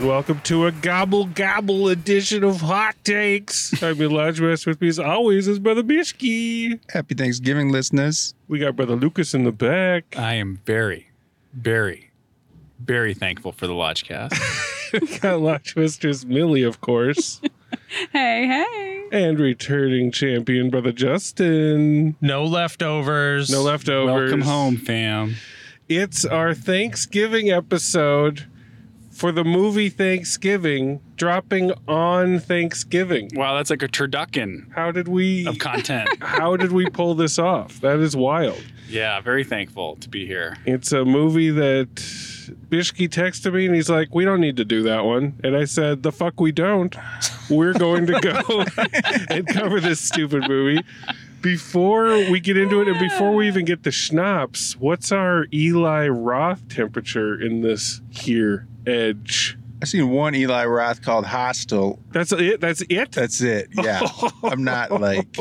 And welcome to a gobble gobble edition of Hot Takes. I'm your lodge master with me as always is Brother Bishki. Happy Thanksgiving, listeners. We got Brother Lucas in the back. I am very, very, very thankful for the Lodgecast. we got Lodge Mistress Millie, of course. Hey, hey. and returning champion, Brother Justin. no leftovers. No leftovers. Welcome home, fam. It's our Thanksgiving episode for the movie Thanksgiving, dropping on Thanksgiving. Wow, that's like a turducken How did we of content. how did we pull this off? That is wild. yeah, very thankful to be here. It's a movie that Bishki texted me and he's like, We don't need to do that one. And I said, The fuck we don't. We're going to go and cover this stupid movie. Before we get into it and before we even get the schnapps, what's our Eli Roth temperature in this here edge? I seen one Eli Roth called Hostel. That's it. That's it. That's it. Yeah. I'm not like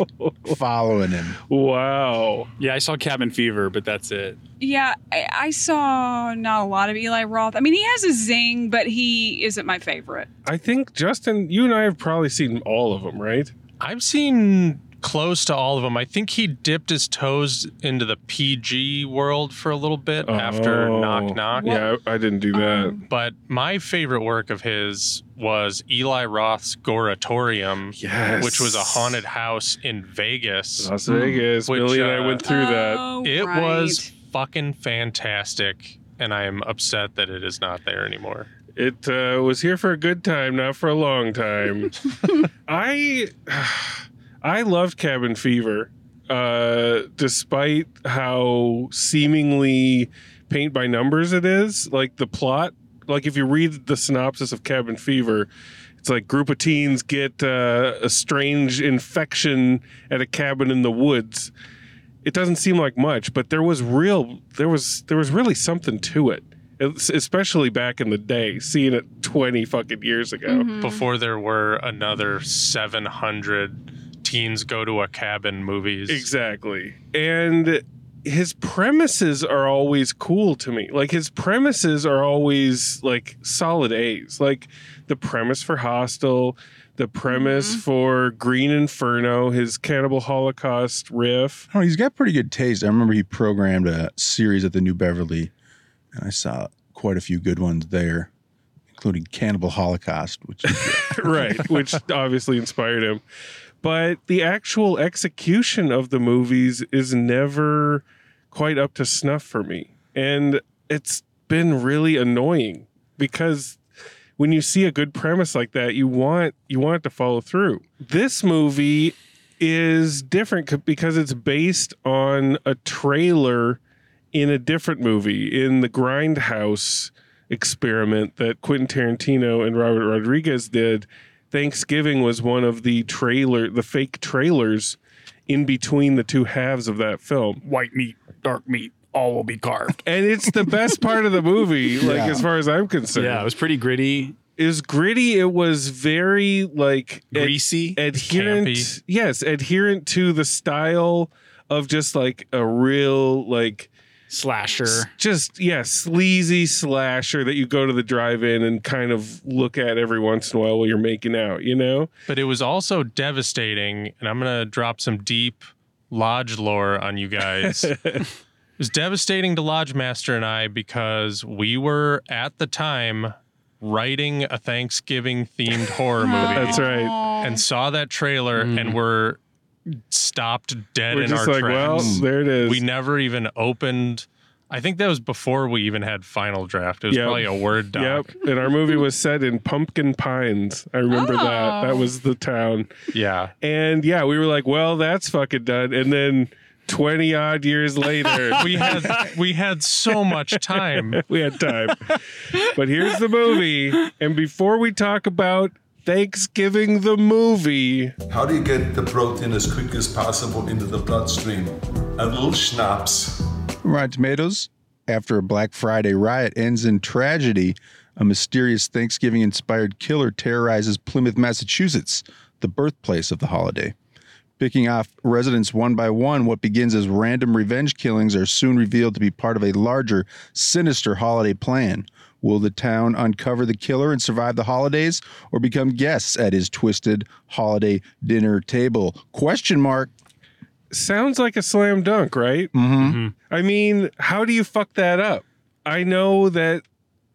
following him. Wow. Yeah, I saw Cabin Fever, but that's it. Yeah, I, I saw not a lot of Eli Roth. I mean, he has a zing, but he isn't my favorite. I think Justin, you and I have probably seen all of them, right? I've seen close to all of them. I think he dipped his toes into the PG world for a little bit after Oh. Knock Knock. Yeah, I I didn't do that. But my favorite work of his was Eli Roth's Goretorium, Yes. which was a haunted house in Vegas. Las Vegas. Which, Millie and I uh, went through that. Oh, It right. was fucking fantastic, and I am upset that it is not there anymore. It uh, was here for a good time, not for a long time. I I loved Cabin Fever, uh, despite how seemingly paint by numbers it is. Like the plot, like if you read the synopsis of Cabin Fever, it's like group of teens get uh, a strange infection at a cabin in the woods. It doesn't seem like much, but there was real there was there was really something to it. It's- Especially back in the day, seeing it 20 fucking years ago. Mm-hmm. Before there were another 700 teens go to a cabin movies. Exactly. And his premises are always cool to me. Like his premises are always like solid A's. Like the premise for Hostel, the premise mm-hmm. for Green Inferno, his Cannibal Holocaust riff. Oh, he's got pretty good taste. I remember he programmed a series at the New Beverly, and I saw quite a few good ones there, including Cannibal Holocaust, which is right, which obviously inspired him. But the actual execution of the movies is never quite up to snuff for me. And it's been really annoying because when you see a good premise like that, you want you want it to follow through. This movie is different because it's based on a trailer in a different movie in the Grindhouse experiment that Quentin Tarantino and Robert Rodriguez did. Thanksgiving was one of the trailer, the fake trailers in between the two halves of that film. White meat, dark meat, all will be carved. And it's the best part of the movie, like Yeah. as far as I'm concerned. yeah, it was pretty gritty, it was gritty. It was very like ad- greasy. adherent. campy. Yes, adherent to the style of just like a real like slasher. just yeah sleazy slasher that you go to the drive-in and kind of look at every once in a while while you're making out you know But it was also devastating, and I'm going to drop some deep lodge lore on you guys. it was devastating to Lodge Master and I because we were at the time writing a Thanksgiving themed horror movie. that's right And saw that trailer and mm. were stopped dead we're in just our like well tracks. there it is we never even opened I think that was before we even had final draft. It was Yep. probably a word doc. Yep. And our movie was set in Pumpkin Pines. I remember that. Oh. That Oh. was the town. Yeah. And yeah, we were like, well, that's fucking done. And then 20 odd years later, We had we had so much time. we had time. But here's the movie. And before we talk about Thanksgiving the movie, How do you get the protein as quick as possible into the bloodstream? A little schnapps. Rotten Tomatoes. After a Black Friday riot ends in tragedy, a mysterious Thanksgiving inspired killer terrorizes Plymouth, Massachusetts, the birthplace of the holiday. Picking off residents one by one, what begins as random revenge killings are soon revealed to be part of a larger, sinister holiday plan. Will the town uncover the killer and survive the holidays, or become guests at his twisted holiday dinner table? Question mark. sounds like a slam dunk, right? Mm-hmm. I mean, how do you fuck that up? I know that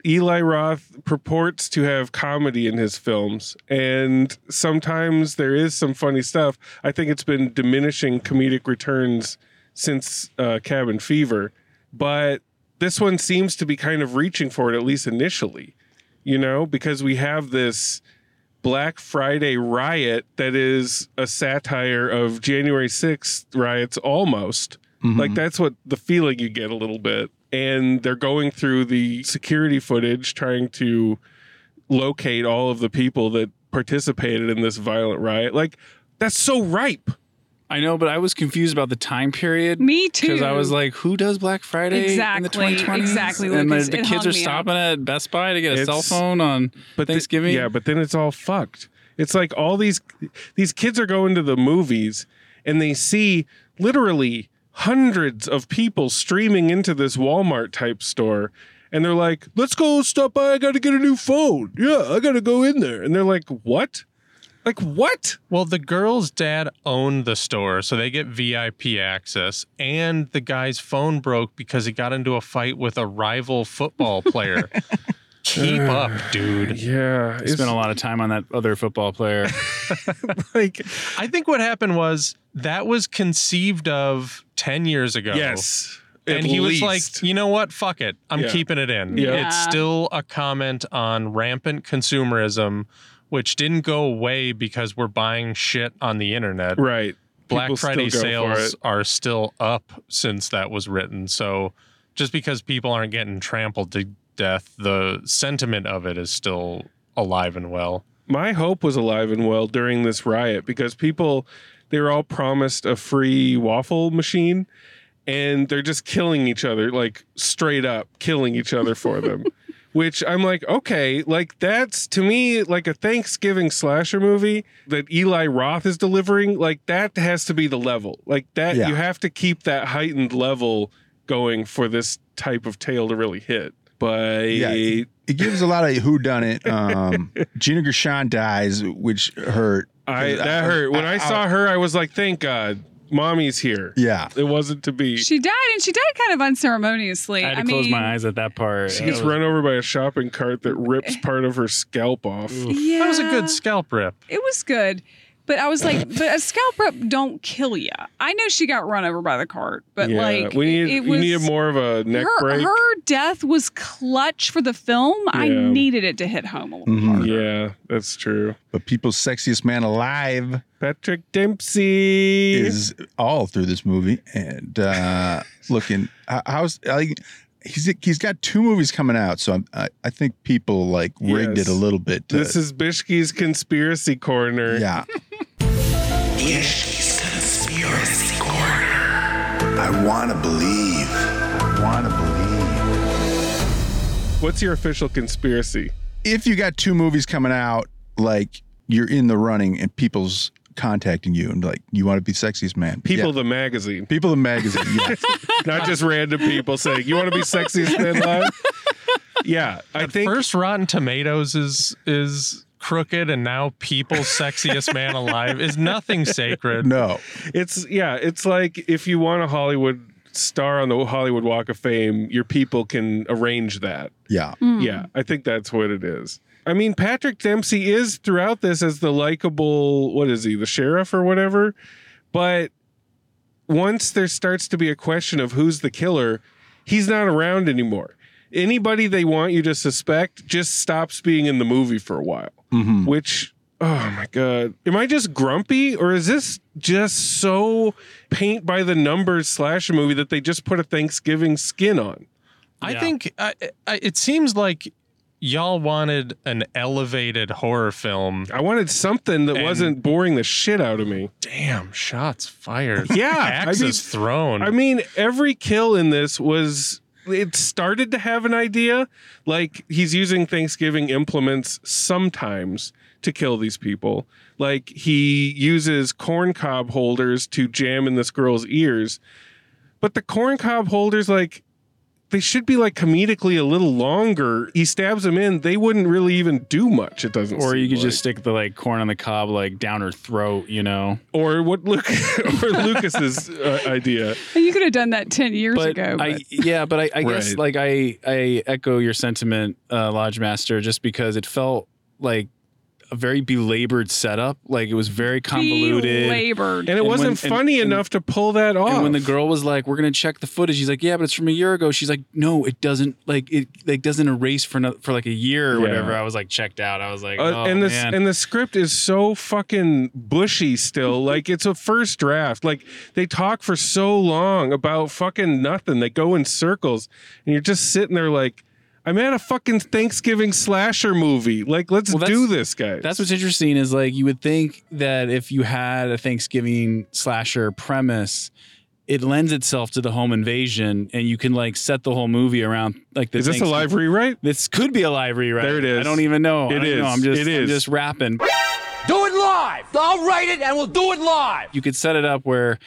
Eli Roth purports to have comedy in his films, and sometimes there is some funny stuff. I think it's been diminishing comedic returns since uh, Cabin Fever, but this one seems to be kind of reaching for it, at least initially, you know, because we have this. Black Friday riot that is a satire of January 6th riots almost. Mm-hmm. Like that's what the feeling you get a little bit. And they're going through the security footage trying to locate all of the people that participated in this violent riot. Like that's so ripe. I know, but I was confused about the time period. Me too. Because I was like, who does Black Friday in the Exactly, 2020s? exactly, And Lucas. the, the kids are me up. stopping at Best Buy to get a It's- cell phone on But the- Thanksgiving. yeah, but then it's all fucked. It's like all these these kids are going to the movies and they see literally hundreds of people streaming into this Walmart type store and they're like, "Let's go stop by. I got to get a new phone. Yeah, I got to go in there." And they're like, "What? Like what?" Well, the girl's dad owned the store, so they get VIP access. And the guy's phone broke because he got into a fight with a rival football player. Keep up, dude. Yeah, it's Spent a lot of time on that other football player. like I think what happened was that was conceived of 10 years ago. yes. And at he was like, you know what? Fuck it. I'm Yeah. keeping it in. Yeah. It's still a comment on rampant consumerism, which didn't go away because we're buying shit on the internet. right. Black People Friday sales are still up since that was written. So just because people aren't getting trampled to death, the sentiment of it is still alive and well. my hope was alive and well during this riot because people they were all promised a free waffle machine and they're just killing each other like straight up killing each other for them which i'm like okay like that's to me like a thanksgiving slasher movie that eli roth is delivering like that has to be the level like that Yeah. you have to keep that heightened level going for this type of tale to really hit but Yeah. It gives a lot of who done it. Um, Gina Gershon dies, which hurt. I that hurt. When I saw her, I was like, "Thank God, mommy's here." Yeah. It wasn't to be. She died, and she died kind of unceremoniously. I had to I close mean, my eyes at that part. she That gets was- run over by a shopping cart that rips part of her scalp off. Yeah, That was a good scalp rip. It was good, but I was like, but a scalp rip don't kill you. I know she got run over by the cart, but yeah, like we need it we was, needed more of a neck her, break. her death was clutch for the film. I needed it to hit home a little Mhm. harder. yeah, that's true. But people's sexiest man alive Patrick Dempsey is all through this movie and uh, looking. h- How's like he's he's got two movies coming out, so I'm, I I think people like rigged Yes. it a little bit. To, This is Bishki's conspiracy corner. yeah. Ishki's Conspiracy Corner. I want to believe. Want to believe. What's your official conspiracy? If you got two movies coming out, like you're in the running and people's contacting you and like you want to be sexiest man. People Yeah. the magazine, people the magazine. Yeah. not just random people saying, "You want to be sexiest man live?" Yeah, I At think first Rotten Tomatoes is is crooked and now people's sexiest man alive is nothing sacred. no. It's yeah, it's like if you want a Hollywood star on the Hollywood Walk of Fame, your people can arrange that. Yeah. Hmm. Yeah, I think that's what it is. I mean, Patrick Dempsey is throughout this as the likable, what is he, the sheriff or whatever? But once there starts to be a question of who's the killer, he's not around anymore. Anybody they want you to suspect just stops being in the movie for a while. Mm-hmm. Which, oh my god, am I just grumpy or is this just so paint by the numbers slasher movie that they just put a Thanksgiving skin on? I Yeah. think I, I, it seems like y'all wanted an elevated horror film. I wanted something that And- wasn't boring the shit out of me. Damn, shots fired. Yeah, I axes mean- thrown. I mean, every kill in this was it started to have an idea. Like he's using Thanksgiving implements sometimes to kill these people. Like he uses corn cob holders to jam in this girl's ears. But the corn cob holders, like, they should be like comedically a little longer. He stabs them in, they wouldn't really even do much. It doesn't Or you seem could just stick the like corn on the cob like down her throat, you know. or what Luke or Lucas's uh, idea. You could have done that 10 years But ago. I yeah, but I, I guess like I I echo your sentiment, uh, Lodge Master, just because it felt like a very belabored setup. Like it was very convoluted. Belabored. And it wasn't when- funny and- enough to pull that off. And when the girl was like, "We're gonna check the footage," he's like, "Yeah, but it's from a year ago." She's like, "No, it doesn't. Like it like doesn't erase for no, for like a year or Yeah. whatever." I was like checked out. I was like, Uh, "Oh and the and the script is so fucking bushy still. like it's a first draft. Like they talk for so long about fucking nothing. They go in circles, and you're just sitting there like, I'm at a fucking Thanksgiving slasher movie. Like let's Well, do this, guys. That's what's interesting is like you would think that if you had a Thanksgiving slasher premise, it lends itself to the home invasion, and you can like set the whole movie around like the. is this a Thanksgiving- live rewrite? This could be a live rewrite. There it is. I don't even know. It is. It know. I'm just, It I'm just rapping. Do it live. I'll write it and we'll do it live. You could set it up where,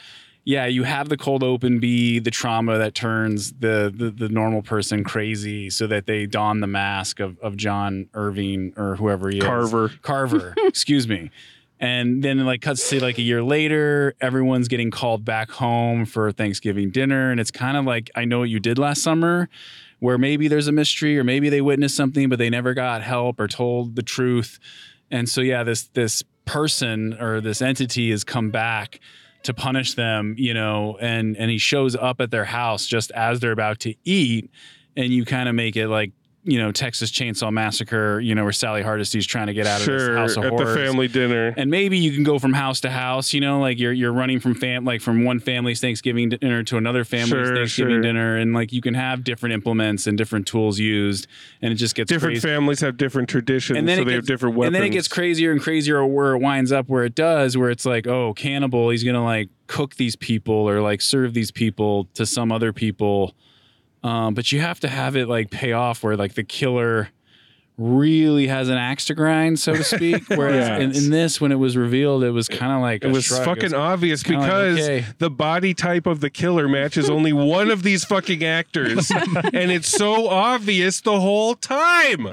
yeah, you have the cold open be the trauma that turns the the, the normal person crazy, so that they don the mask of of John Irving or whoever he is. Carver. Carver. excuse me. And then like cuts to like a year later, everyone's getting called back home for Thanksgiving dinner. And it's kind of like I know what you did last summer, where maybe there's a mystery or maybe they witnessed something, but they never got help or told the truth. And so yeah, this this person or this entity has come back to punish them, you know, and and he shows up at their house just as they're about to eat, and you kind of make it like you know Texas Chainsaw Massacre, you know, where Sally Hardesty's trying to get out of this house of at horrors. the family dinner. and maybe you can go from house to house, you know, like you're you're running from fam like from one family's Thanksgiving dinner to another family's Sure, Thanksgiving sure. dinner, and like you can have different implements and different tools used, and it just gets different crazy. families have different traditions, And then so they gets, have different weapons. And then it gets crazier and crazier where it winds up where it does, where it's like, oh, cannibal, he's gonna like cook these people or like serve these people to some other people. Um, but you have to have it like pay off where like the killer really has an axe to grind, so to speak. Whereas Yeah. in, in this, when it was revealed, it was kind of like It was shrug. fucking obvious kinda like, because okay. the body type of the killer matches only one of these fucking actors. and it's so obvious the whole time.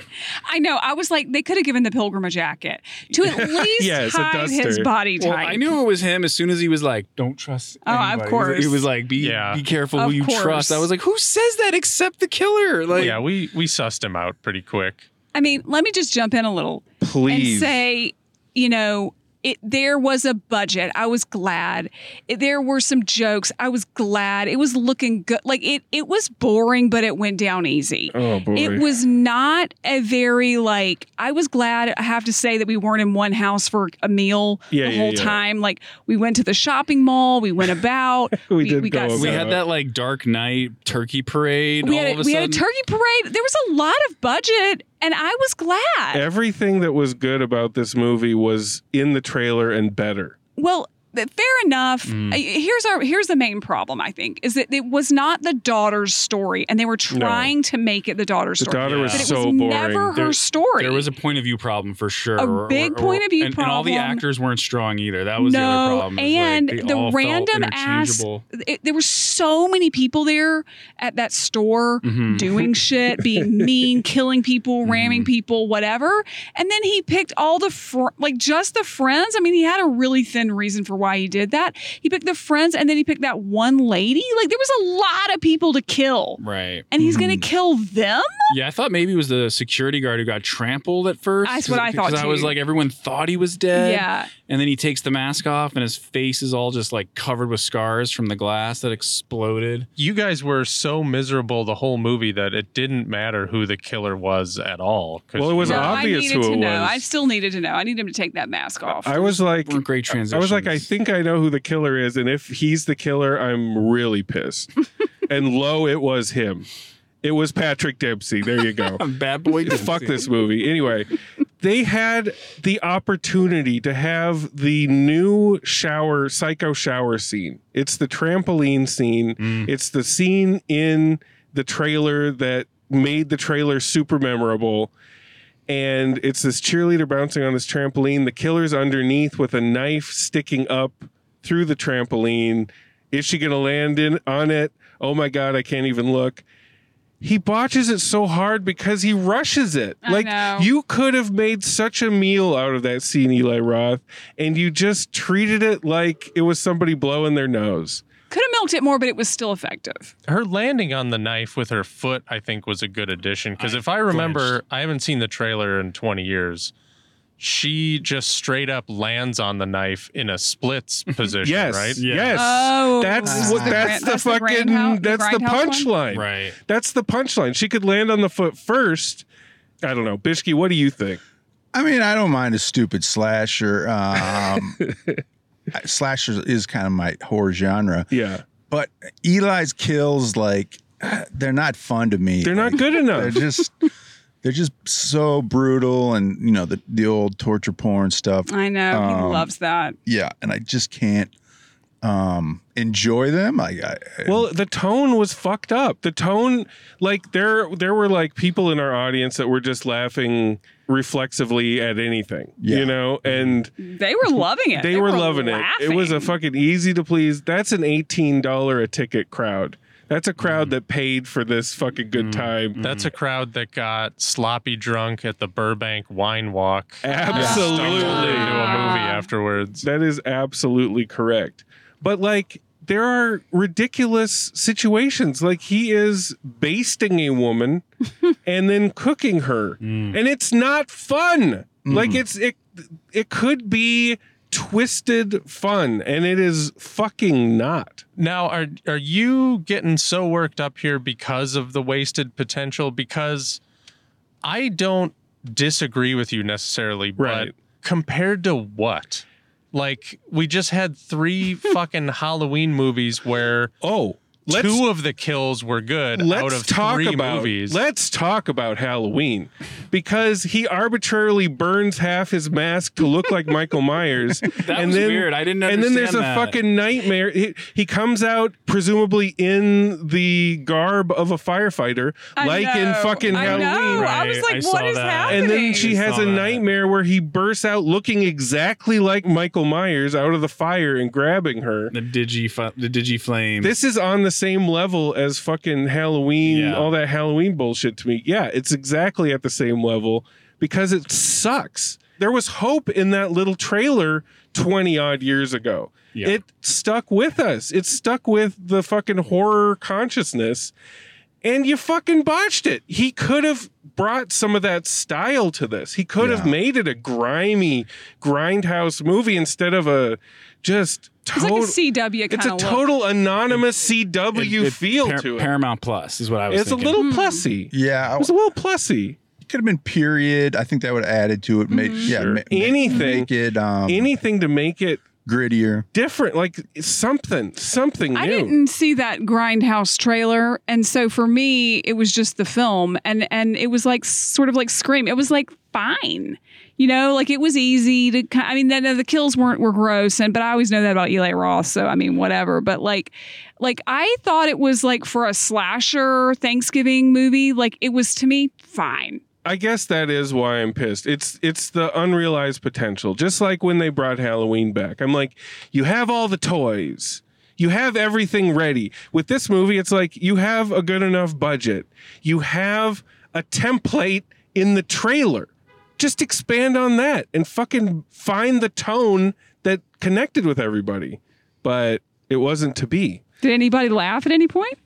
I know. I was like, they could have given the pilgrim a jacket to at least Yes, hide his body type. Well, I knew it was him as soon as he was like, "Don't trust." Oh, of anybody." He course. He was like, "Be Yeah. be careful Of who you course. trust." I was like, "Who says that except the killer?" Like, yeah, we we sussed him out pretty quick. I mean, let me just jump in a little Please. and say, you know, it there was a budget. I was glad. It- there were some jokes. I was glad. It was looking good. Like it it was boring, but it went down easy. Oh boy. It was not a very like I was glad I have to say that we weren't in one house for a meal Yeah, the yeah, whole yeah. time. Like we went to the shopping mall, we went about. We did got go we had that like Dark Night turkey parade. we all had of a, a we had a turkey parade. There was a lot of budget, and I was glad. Everything that was good about this movie was in the trailer and better. Well, fair enough. Mm. Uh, Here's our here's the main problem. I think is that it was not the daughter's story, and they were trying to make it the daughter's The story. daughter was but it so was boring. never her There- story. There was a point of view problem for sure. A or- big or- point of view and, And all the actors weren't strong either. That was the other problem. is, like, and the random ass. It, there were so many people there at that store Mhm. doing shit, being mean, killing people, ramming Mm-hmm. people, whatever. And then he picked all the fr- like just the friends. I mean, he had a really thin reason for why he did that. He picked the friends and then he picked that one lady. Like there was a lot of people to kill. Right. And he's going to hmm. kill them? Yeah, I thought maybe it was the security guard who got trampled at first. That's what I thought, Because I was like, everyone thought he was dead. Yeah. And then he takes the mask off and his face is all just like covered with scars from the glass that exploded. You guys were so miserable the whole movie that it didn't matter who the killer was at all. Well, it was No, obvious I needed who to it know. was. I still needed to know. I need him to take that mask off. I was like, Weren't great I was like, I transitions. Think I know who the killer is, and if he's the killer, I'm really pissed. and lo, it was him. It was Patrick Dempsey. There you go. I'm bad boy. Fuck this movie. Anyway, they had the opportunity to have the new shower, psycho shower scene. It's the trampoline scene. Mm. It's the scene in the trailer that made the trailer super memorable. And it's this cheerleader bouncing on this trampoline. The killer's underneath with a knife sticking up through the trampoline. Is she going to land in on it? Oh my God, I can't even look he botches it so hard because he rushes it. I like know. you could have made such a meal out of that scene, Eli Roth, and you just treated it like it was somebody blowing their nose. Could have milked it more, but it was still effective. her landing on the knife with her foot, I think, was a good addition. Because if I remember, I haven't seen the trailer in 20 years. She just straight up lands on the knife in a splits position, Yes, right? yes. Oh, that's that's what. the That's grand- the that's the fucking. grindhouse- the that's the punchline. Right. That's the punchline. She could land on the foot first. I don't know, Bishki. What do you think? I mean, I don't mind a stupid slasher. Um, slasher is kind of my horror genre, Yeah, but Eli's kills like they're not fun to me. they're not good enough. They're just they're just so brutal, and you know the the old torture porn stuff. I know. he Um, loves that. Yeah, and I just can't um enjoy them. I, I Well, the tone was fucked up. The tone, like there, there were like people in our audience that were just laughing reflexively at anything, Yeah. you know, and They were loving it. they, were, loving it. It was a fucking easy to please. That's an eighteen dollar a ticket crowd. That's a crowd mm-hmm. that paid for this fucking good mm-hmm. time. Mm-hmm. That's a crowd that got sloppy drunk at the Burbank Wine Walk. Absolutely. Stumbled into a movie ah. afterwards. That is absolutely correct. But like there are ridiculous situations. Like he is basting a woman and then cooking her. Mm. And it's not fun. Mm. Like it's it it could be twisted fun and it is fucking not. Now, are are you getting so worked up here because of the wasted potential? Because I don't disagree with you necessarily, Right. but compared to what? Like we just had three fucking Halloween movies where Oh, let's two of the kills were good let's out of talk three about movies. let's talk about Halloween because he arbitrarily burns half his mask to look like Michael Myers. That was weird. I didn't And then there's a fucking nightmare. He, he comes out presumably in the garb of a firefighter, I like in fucking I Halloween. know. I was like, I what saw is that. happening? And then she I has saw a that. nightmare where he bursts out looking exactly like Michael Myers out of the fire and grabbing her. the digi the digi flame. This is on the same level as fucking Halloween, Yeah. all that Halloween bullshit to me. Yeah, it's exactly at the same level because it sucks. There was hope in that little trailer 20 odd years ago. Yeah. It stuck with us. It stuck with the fucking horror consciousness. And you fucking botched it. He could have brought some of that style to this. He could have made it a grimy grindhouse movie instead of a just It's like a CW kind it's a of total anonymous CW It- it- feel Par- to it. Paramount Plus is what I was it's thinking. a little plussy. yeah, It was a little plussy. it could have been period. I think that would have added to it. Make, yeah, Sure. ma- ma- Anything. make it um, Anything to make it grittier. different, like something, something new. I didn't see that Grindhouse trailer, and so for me, it was just the film, and and it was like sort of like Scream. It was like fine, you know, like it was easy to. I mean, the, the kills weren't were gross, and but I always know that about Eli Roth, so I mean, whatever. But like, like I thought it was like for a slasher Thanksgiving movie, like it was to me fine. I guess that is why I'm pissed. It's it's the unrealized potential. Just like when they brought Halloween back. I'm like, you have all the toys. You have everything ready. With this movie, it's like you have a good enough budget. You have a template in the trailer. Just expand on that and fucking find the tone that connected with everybody, but it wasn't to be. Did anybody laugh at any point?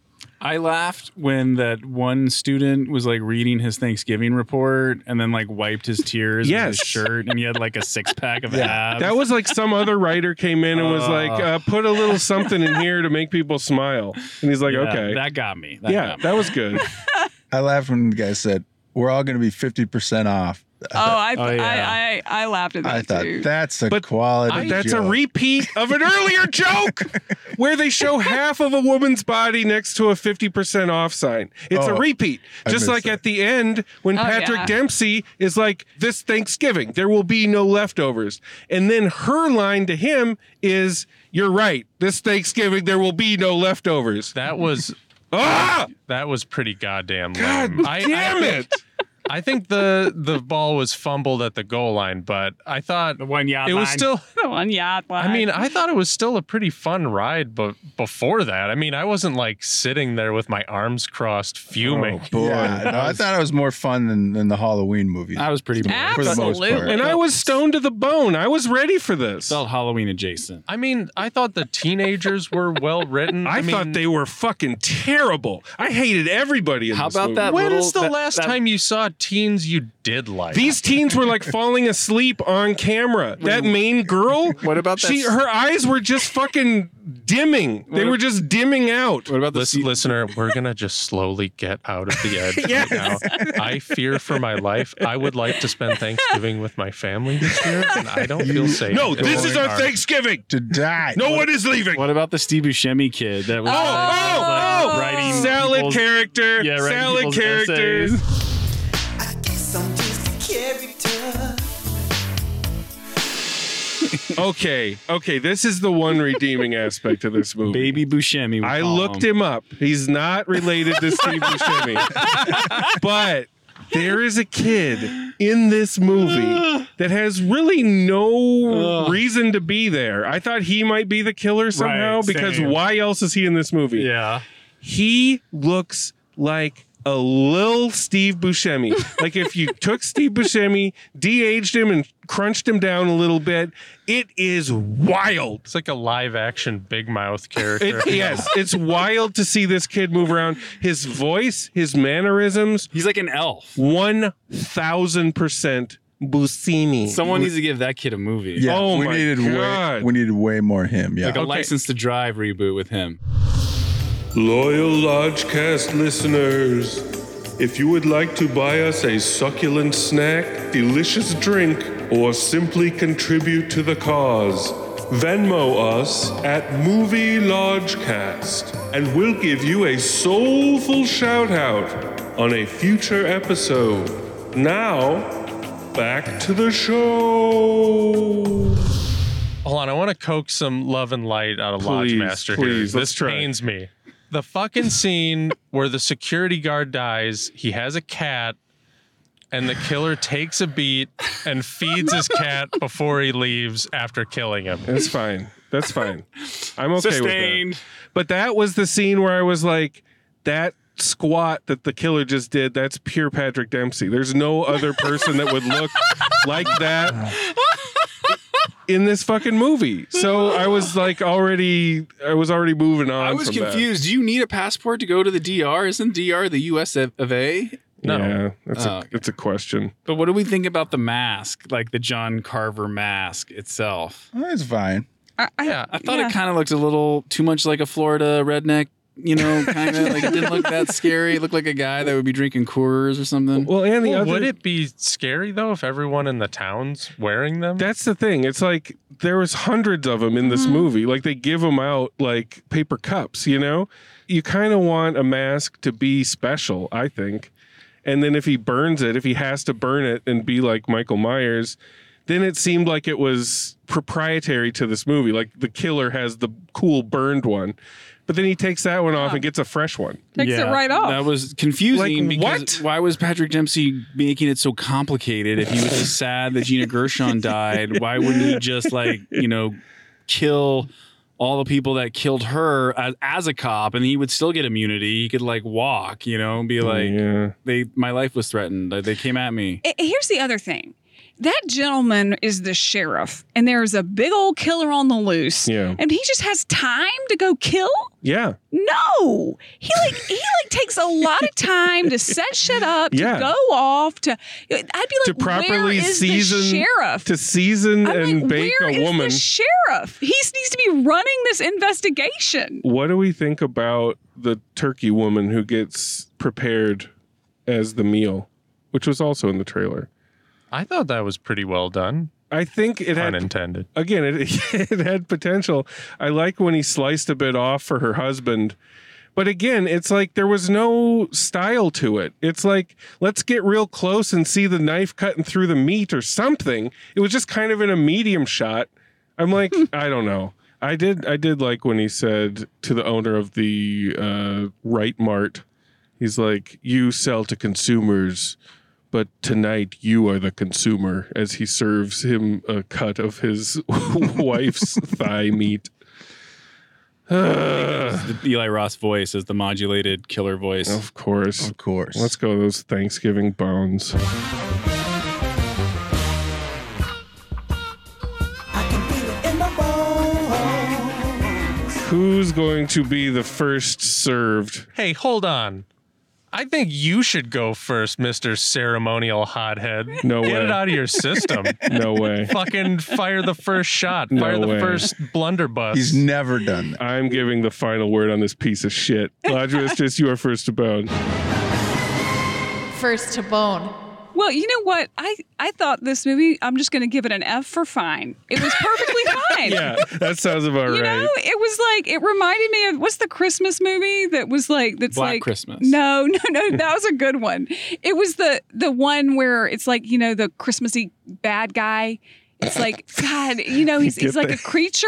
I laughed when that one student was like reading his Thanksgiving report and then like wiped his tears Yes. with his shirt and he had like a six pack of abs. That was like some other writer came in and was like, uh, put a little something in here to make people smile. And he's like, Yeah, okay. That got me. That yeah, got me. that was good. I laughed when the guy said, "We're all going to be fifty percent off." Oh, I, Oh, yeah. I, I, I laughed at that I thought too. that's a But quality. But that's a repeat of an earlier joke where they show half of a woman's body next to a 50% off sign. It's a Oh, repeat. Just like that. at the end when Oh, Patrick yeah. Dempsey is like, This Thanksgiving, there will be no leftovers. And then her line to him is, You're right. This Thanksgiving, there will be no leftovers. That was Ah! that was pretty goddamn God lame. I, damn I, it. I think the the ball was fumbled at the goal line, but I thought The one yard it was still. the one yacht I mean, I thought it was still a pretty fun ride, but before that, I mean, I wasn't like sitting there with my arms crossed, fuming. Oh, boy. Yeah, no, I thought it was more fun than, than the Halloween movie. I was pretty bored. for the most part. Absolutely. And I was stoned to the bone. I was ready for this. felt Halloween adjacent. I mean, I thought the teenagers were well written. I, mean, thought they were fucking terrible. I hated everybody in How this about movie. that When's little- the that- last that- time you saw teens you did like? These teens were like falling asleep on camera. That main girl. What about that she? s- Her eyes were just fucking dimming. They were just dimming out. What about the Listen, se- listener, we're gonna just slowly get out of the edge Yes. right now. I fear for my life. I would like to spend Thanksgiving with my family this year, and I don't feel safe. No, this is our hard. Thanksgiving. to die. No one is leaving. What about the Steve Buscemi kid that was Oh, like, oh, like, oh! writing Salad people's- character. Yeah, writing salad people's characters. essays. Okay, okay. This is the one redeeming aspect of this movie. Baby Buscemi. I looked him up. He's not related to Steve Buscemi. but there is a kid in this movie that has really no reason to be there. I thought he might be the killer somehow Right, because same. why else is he in this movie? Yeah. He looks like a little Steve Buscemi. like if you took Steve Buscemi, de-aged him and crunched him down a little bit, it is wild. It's like a live action Big Mouth character. It, yes, it's wild to see this kid move around. His voice, his mannerisms, He's like an elf. one thousand percent Buscemi. Someone needs to give that kid a movie. Yeah, Oh we my needed God. way we needed way more him. Yeah. Like a license to drive reboot with him. Loyal Lodgecast listeners, if you would like to buy us a succulent snack, delicious drink, or simply contribute to the cause, Venmo us at Movie Lodgecast, and we'll give you a soulful shout out on a future episode. Now, back to the show. Hold on, I want to coax some love and light out of Lodge Please, Master please, here. This pains me. The fucking scene where the security guard dies, he has a cat, and the killer takes a beat and feeds his cat before he leaves after killing him. That's fine. That's fine. I'm okay with that. But that was the scene where I was like, that squat that the killer just did, that's pure Patrick Dempsey. There's no other person that would look like that in this fucking movie. So I was like already I was already moving on. I was from that. confused. Do you need a passport to go to the DR? Isn't DR the US of of A? No. Yeah, that's Oh, a okay. it's a question. But what do we think about the mask, like the John Carver mask itself? That's fine. Yeah. I thought Yeah. it kind of looked a little too much like a Florida redneck, you know, kind of like it didn't look that scary. It looked like a guy that would be drinking Coors or something. Well, and the Well, other would it be scary though if everyone in the town's wearing them? That's the thing. It's like there was hundreds of them in this mm-hmm. movie. Like they give them out like paper cups, you know? You kind of want a mask to be special, I think. And then if he burns it, if he has to burn it and be like Michael Myers, then it seemed like it was proprietary to this movie. Like the killer has the cool burned one. But then he takes that one off and gets a fresh one. Takes it right off. That was confusing Like, because what? why was Patrick Dempsey making it so complicated? If he was just sad that Gina Gershon died, why wouldn't he just like, you know, kill all the people that killed her as, as a cop and he would still get immunity. He could like walk, you know, and be like, yeah. they my life was threatened. They- They came at me. I- Here's the other thing. That gentleman is the sheriff, and there's a big old killer on the loose. Yeah. And he just has time to go kill? Yeah. No. He like he like takes a lot of time to set shit up, to Yeah. go off, to I'd be like, to properly is season the sheriff? to season I'm and like, bake a is woman. the sheriff? He needs to be running this investigation. what do we think about the turkey woman who gets prepared as the meal, which was also in the trailer? I thought that was pretty well done. I think it had Unintended. again it, it had potential. I like when he sliced a bit off for her husband. But again, it's like there was no style to it. It's like let's get real close and see the knife cutting through the meat or something. It was just kind of in a medium shot. I'm like, I don't know. I did I did like when he said to the owner of the uh, Right Mart, he's like, "You sell to consumers, but tonight you are the consumer." As he serves him a cut of his wife's thigh meat. The Eli Roth voice is the modulated killer voice. Of course, Of course. let's go those Thanksgiving bones. Who's going to be the first served? Hey, hold on. I think you should go first, Mr. Ceremonial Hothead. No Get way. Get it out of your system. No way. Fucking fire the first shot. No Fire the way. first blunderbuss. He's never done that. I'm giving the final word on this piece of shit. Lodge just you are first to bone. First to bone. Well, you know what? I I thought this movie. I'm just going to give it an F for fine. It was perfectly fine. Yeah, that sounds about You right. You know, it was like it reminded me of what's the Christmas movie that was like that's Black like Christmas. No, no, no, that was a good one. It was the the one where it's like you know the Christmassy bad guy. It's like God, you know, he's he's like a creature.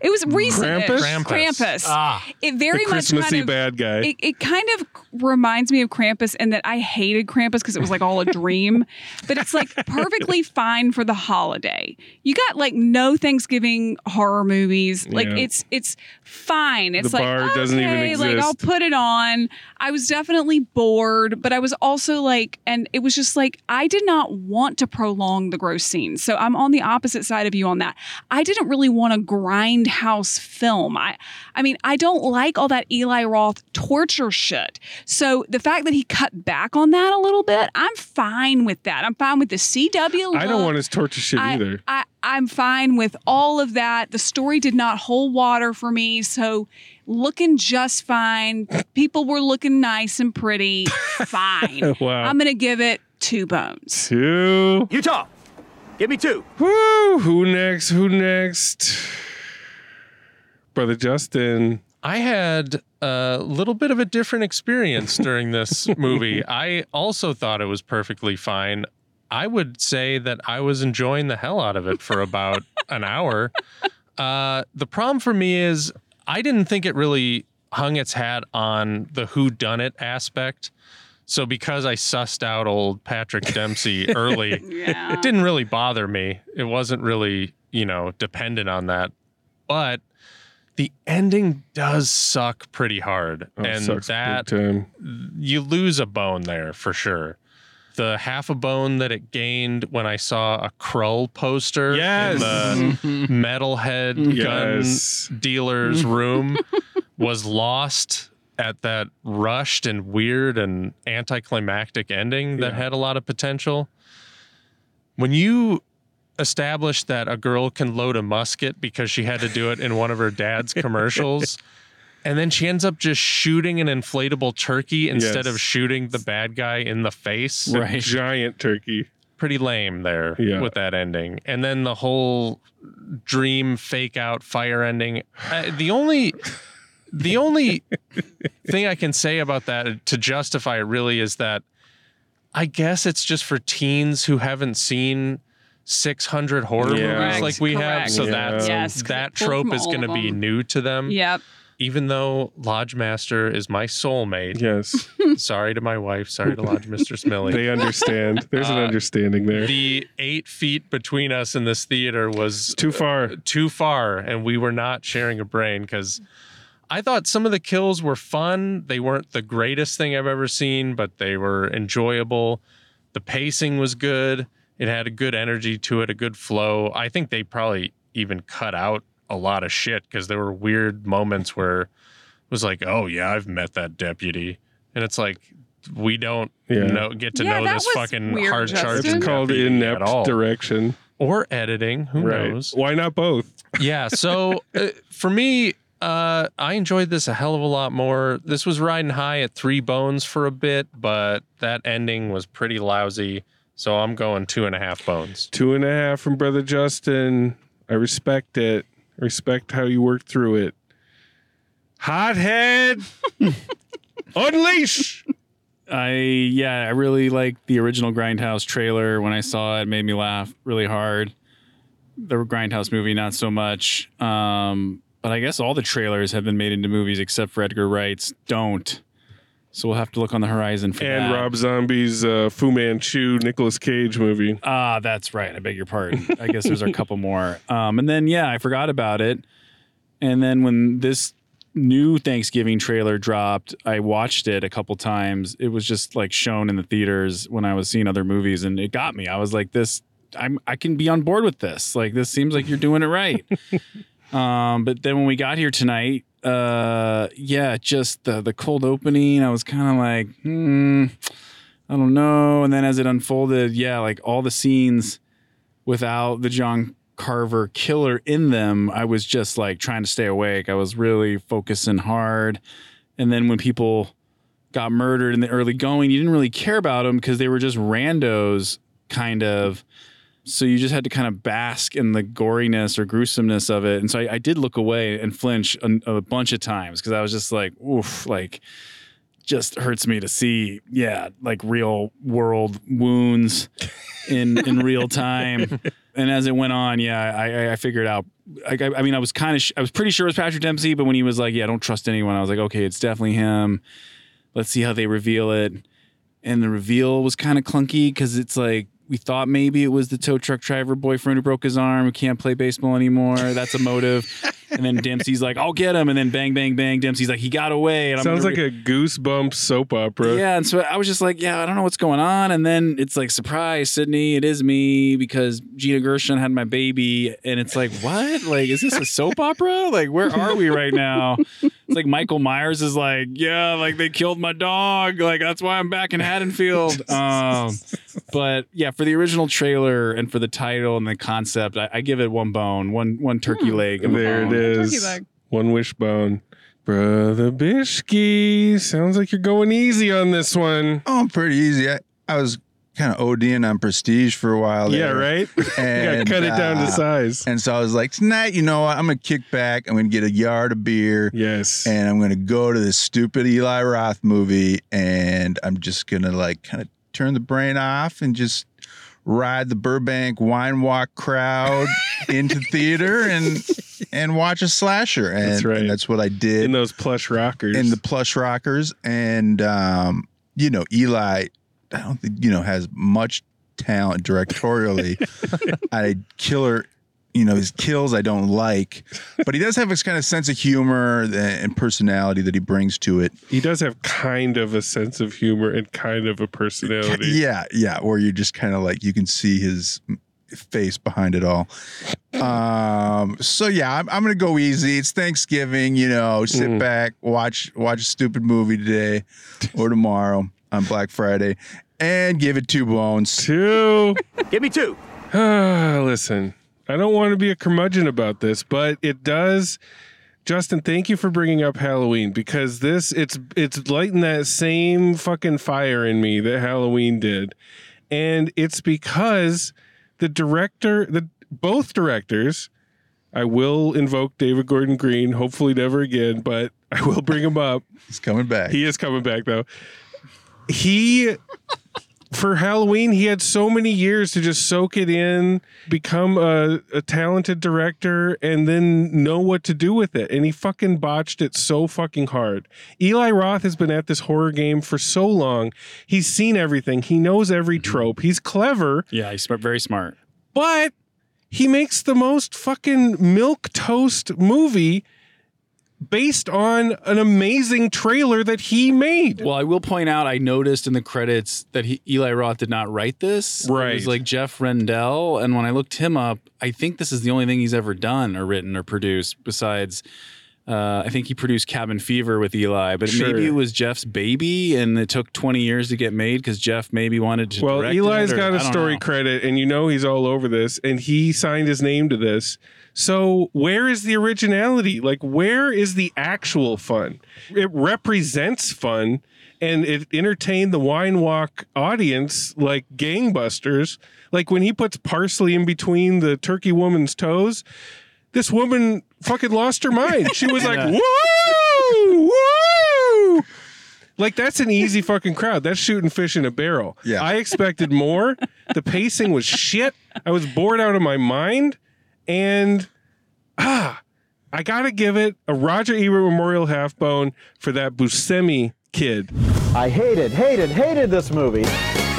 It was recent. Krampus? Krampus. Krampus. Ah. It very much Christmassy kind of, bad guy. it, it kind of reminds me of Krampus and that I hated Krampus because it was like all a dream, but it's like perfectly fine for the holiday. You got like no Thanksgiving horror movies. Like Yeah. it's it's fine. It's The like bar doesn't even okay, Like I'll put it on. I was definitely bored, but I was also like, and it was just like I did not want to prolong the gross scenes. So I'm on the opposite side of you on that. I didn't really want a grindhouse film. I I mean, I don't like all that Eli Roth torture shit. So the fact that he cut back on that a little bit, I'm fine with that. I'm fine with the CW. I don't want his torture shit I, either. I, I'm fine with all of that. The story did not hold water for me. So looking just fine. People were looking nice and pretty. Fine. Wow. I'm going to give it two bones. Two. Utah, give me two. Woo! Who next? Who next? Brother Justin. I had a little bit of a different experience during this movie. I also thought it was perfectly fine. I would say that I was enjoying the hell out of it for about an hour. Uh, the problem for me is I didn't think it really hung its hat on the who done it aspect. So because I sussed out old Patrick Dempsey early, Yeah. it didn't really bother me. It wasn't really, you know, dependent on that. But the ending does suck pretty hard. Oh, and sucks big that time. you lose a bone there for sure. The half a bone that it gained when I saw a Krull poster Yes. in the metalhead mm-hmm. Yes. gun dealer's room was lost at that rushed and weird and anticlimactic ending that Yeah. had a lot of potential. When you establish that a girl can load a musket because she had to do it in one of her dad's commercials. And then she ends up just shooting an inflatable turkey instead Yes. of shooting the bad guy in the face. The Right. Giant turkey. Pretty lame there Yeah. with that ending. And then the whole dream fake out fire ending. Uh, the only the only thing I can say about that to justify it really is that I guess it's just for teens who haven't seen 600 horror Yeah. movies Correct, like we have. So Yeah. that's Yes, 'cause that trope is going to be new to them. Yep. Even though Lodge Master is my soulmate. Yes. Sorry to my wife. Sorry to Lodge Mistress Millie. they understand. There's an Uh, understanding there. the eight feet between us in this theater was Too far. too far, and we were not sharing a brain because I thought some of the kills were fun. They weren't the greatest thing I've ever seen, but they were enjoyable. The pacing was good. It had a good energy to it, a good flow. I think they probably even cut out a lot of shit because there were weird moments where it was like, oh yeah, I've met that deputy, and it's like we don't Yeah. know get to Yeah, know this fucking weird, hard charge. It's called deputy at inept direction. or editing. Who Right. knows? Why not both? yeah so uh, for me uh i enjoyed this a hell of a lot more this was riding high at three bones for a bit but that ending was pretty lousy so i'm going two and a half bones Two and a half from Brother Justin. I respect it. I respect how you worked through it. Hothead, unleash. I yeah, I really liked the original Grindhouse trailer. When I saw it, it made me laugh really hard. The Grindhouse movie, not so much. Um, but I guess all the trailers have been made into movies except for Edgar Wright's don't. So we'll have to look on the horizon for And that. Rob Zombie's uh, Fu Manchu Nicolas Cage movie. Ah, that's right. I beg your pardon. I guess there's a couple more. Um, and then yeah, I forgot about it. And then when this new Thanksgiving trailer dropped, I watched it a couple times. It was just like shown in the theaters when I was seeing other movies, and it got me. I was like, this. I'm I can be on board with this. Like this seems like you're doing it right. um, but then when we got here tonight, uh, yeah, just the the cold opening, I was kind of like, hmm. I don't know. And then as it unfolded, yeah, like all the scenes without the John Carver killer in them, I was just like trying to stay awake. I was really focusing hard. And then when people got murdered in the early going, you didn't really care about them because they were just randos, kind of. So you just had to kind of bask in the goriness or gruesomeness of it. And so I, I did look away and flinch a, a bunch of times because I was just like, oof, like just hurts me to see, yeah, like real world wounds in in real time. And as it went on, yeah, I I, figured out. Like, I, I mean, I was kind of, sh- I was pretty sure it was Patrick Dempsey, but when he was like, "Yeah, I don't trust anyone," I was like, "Okay, it's definitely him." Let's see how they reveal it. And the reveal was kind of clunky because it's like we thought maybe it was the tow truck driver boyfriend who broke his arm who can't play baseball anymore. That's a motive. and then Dempsey's like, "I'll get him," and then bang, bang, bang. Dempsey's like, "He got away." And I'm Sounds like re- a goosebump soap opera. yeah, and so I was just like, yeah, I don't know what's going on. And then it's like, surprise, Sydney, it is me because Gina Gershon had my baby. And it's like, what? Like, is this a soap opera? Like, where are we right now? It's like Michael Myers is like, yeah, like they killed my dog. Like, that's why I'm back in Haddonfield. Um, but yeah, for the original trailer and for the title and the concept, I, I give it one bone, one one turkey leg. There it bone. is. One wishbone. Brother Bishki. Sounds like you're going easy on this one. Oh, pretty easy. I, I was kind of ODing on prestige for a while. Yeah, there. right? And, cut it down uh, to size. And so I was like, tonight, you know what? I'm gonna kick back. I'm gonna get a yard of beer. Yes. And I'm gonna go to this stupid Eli Roth movie, and I'm just gonna like kind of turn the brain off and just ride the Burbank wine walk crowd into theater and and watch a slasher. And That's right. and that's what I did in those plush rockers. in the plush rockers and um you know eli i don't think you know has much talent directorially. I killer you know his kills i don't like but he does have this kind of sense of humor and personality that he brings to it. He does have kind of a sense of humor and kind of a personality. yeah yeah where you're just kind of like you can see his face behind it all. Um so yeah i'm, I'm gonna go easy. It's thanksgiving you know sit Mm. back watch watch a stupid movie today or tomorrow on black friday and give it two bones Two. Give me two. Listen, I don't want to be a curmudgeon about this, but it does. Justin, thank you for bringing up Halloween because this it's it's lighting that same fucking fire in me that Halloween did, and it's because the director, the both directors, I will invoke David Gordon Green, hopefully never again, but I will bring him up. He's coming back. He is coming back though. He for Halloween, he had so many years to just soak it in, become a, a talented director, and then know what to do with it. And he fucking botched it so fucking hard. Eli Roth has been at this horror game for so long. He's seen everything. He knows every mm-hmm. trope. He's clever, Yeah, he's very smart. but he makes the most fucking milk toast movie based on an amazing trailer that he made. Well, I will point out, I noticed in the credits that he, Eli Roth did not write this. It Right. was like Jeff Rendell. And when I looked him up, I think this is the only thing he's ever done or written or produced besides. Uh, I think he produced Cabin Fever with Eli, but Sure. maybe it was Jeff's baby, and it took 20 years to get made because Jeff maybe wanted to. Well, Eli's it, or- got a story know. credit, and you know he's all over this, and he signed his name to this. So, where is the originality? Like, where is the actual fun? It represents fun, and it entertained the wine walk audience like gangbusters. Like when he puts parsley in between the turkey woman's toes, this woman fucking lost her mind. She was like, "Woo, woo!" Like that's an easy fucking crowd. That's shooting fish in a barrel. Yeah. I expected more. The pacing was shit. I was bored out of my mind, and ah, I gotta give it a Roger Ebert Memorial Half Bone for that Buscemi kid. I hated, hated, hated this movie.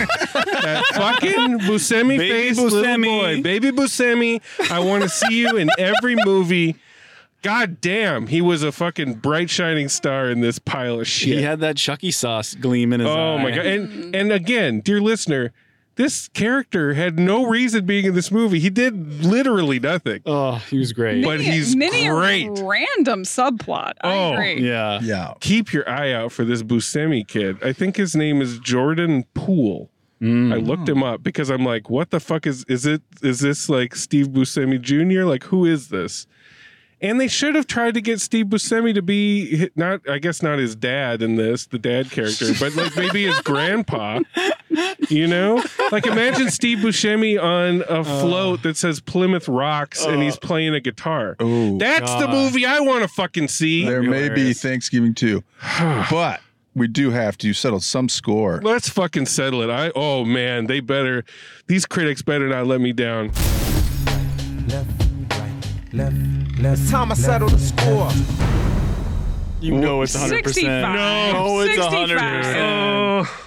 That fucking Buscemi Baby face little Buscemi. boy, baby Buscemi. I want to see you in every movie. God damn, he was a fucking bright shining star in this pile of shit. He had that Chucky sauce gleam in his eye. Oh my god! And and again, dear listener, this character had no reason being in this movie. He did literally nothing, Oh, he was great. but he's many a great. random subplot. I Oh, agree. yeah. Yeah. Keep your eye out for this Buscemi kid. I think his name is Jordan Poole. Mm. I looked him up because I'm like, what the fuck is is it? Is this like Steve Buscemi Jr.? Like, who is this? And they should have tried to get Steve Buscemi to be not, I guess, not his dad in this, the dad character, but like maybe his grandpa. You know, like imagine Steve Buscemi on a oh. float that says Plymouth Rocks and he's oh. playing a guitar. Ooh. That's the movie I want to fucking see. There may be. Thanksgiving too, but we do have to settle some score. Let's fucking settle it. I oh man, they better these critics better not let me down. It's time I settle the score. You know it's 100%. 65. No, it's 65. 100%. Oh,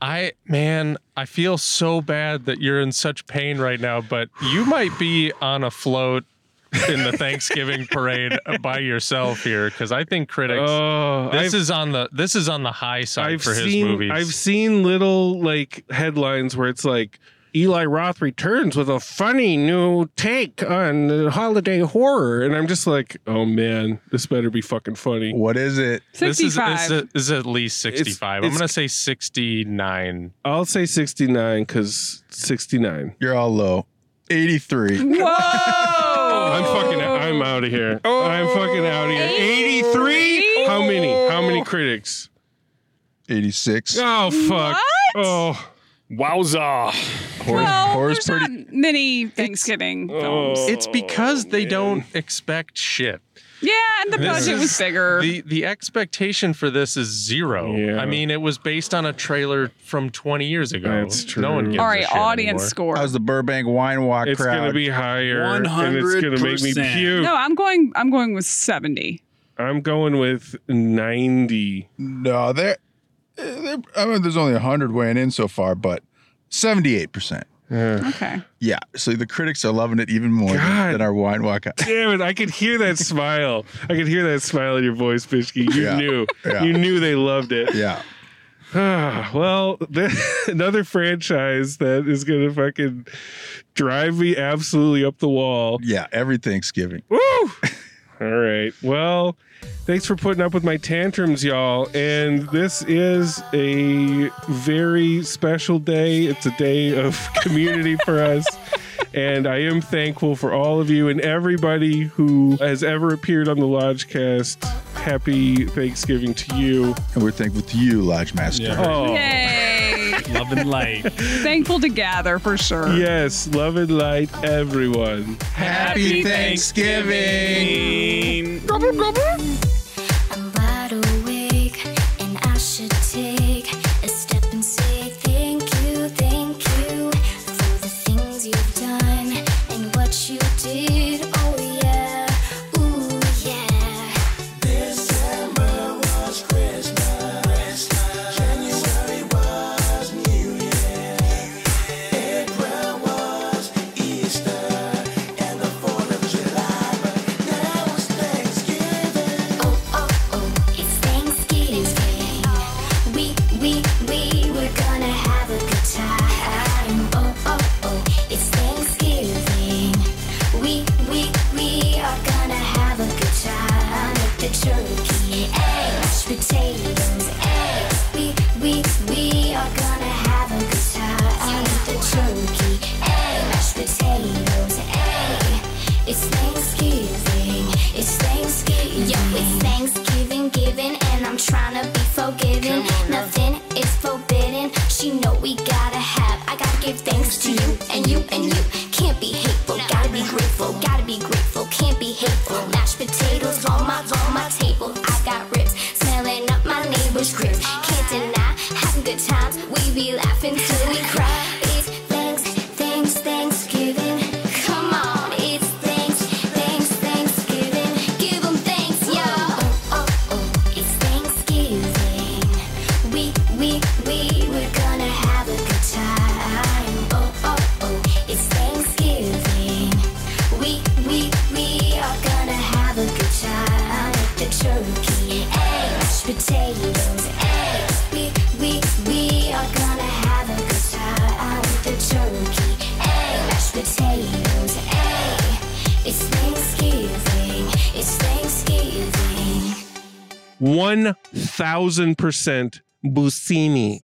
I man, I feel so bad that you're in such pain right now, but you might be on a float in the Thanksgiving parade by yourself here because I think critics oh, this I've, is on the this is on the high side I've for his seen movies. I've seen little like headlines where it's like Eli Roth returns with a funny new take on the holiday horror, and I'm just like, oh man, this better be fucking funny. What is it? this is, 65. this is, this is at least 65. I'm it's- going to say 69. I'll say 69 because 69. You're all low. 83. Whoa! I'm oh. fucking. I'm out of here. I'm fucking out of here. 83. How many? How many oh. critics? 86. Oh fuck. What? Oh. Wowza. Horror, well, horror's there's pretty. not many Thanksgiving films. It's because they don't expect shit. Yeah, and the This budget was bigger. The the expectation for this is zero. Yeah. I mean, it was based on a trailer from 20 years ago. That's true. No one gives All a right, shit audience anymore. score. How's the Burbank Wine Walk It's crowd? gonna be higher, and it's gonna make me 100%. puke. no, I'm going. I'm going with seventy. I'm going with 90. no, there. Eh, there- I mean, there's only 100 weighing in so far, but 78%. Okay. Yeah. So the critics are loving it even more God. than our wine walk. Damn it! I could hear that smile. I could hear that smile in your voice, Bishki. You Yeah. knew. Yeah. You knew they loved it. Yeah. Ah, well, th- another franchise that is gonna fucking drive me absolutely up the wall. Yeah. Every Thanksgiving. Woo! All right. Well, thanks for putting up with my tantrums, y'all. And this is a very special day. It's a day of community for us. And I am thankful for all of you and everybody who has ever appeared on the Lodgecast. Happy Thanksgiving to you. And we're thankful to you, Lodge Master. Yeah. Oh, Yay! Love and light. Thankful to gather for sure. yes. Love and light, everyone. Happy Thanksgiving. Gobble, gobble. Thanksgiving. 1000% Busini.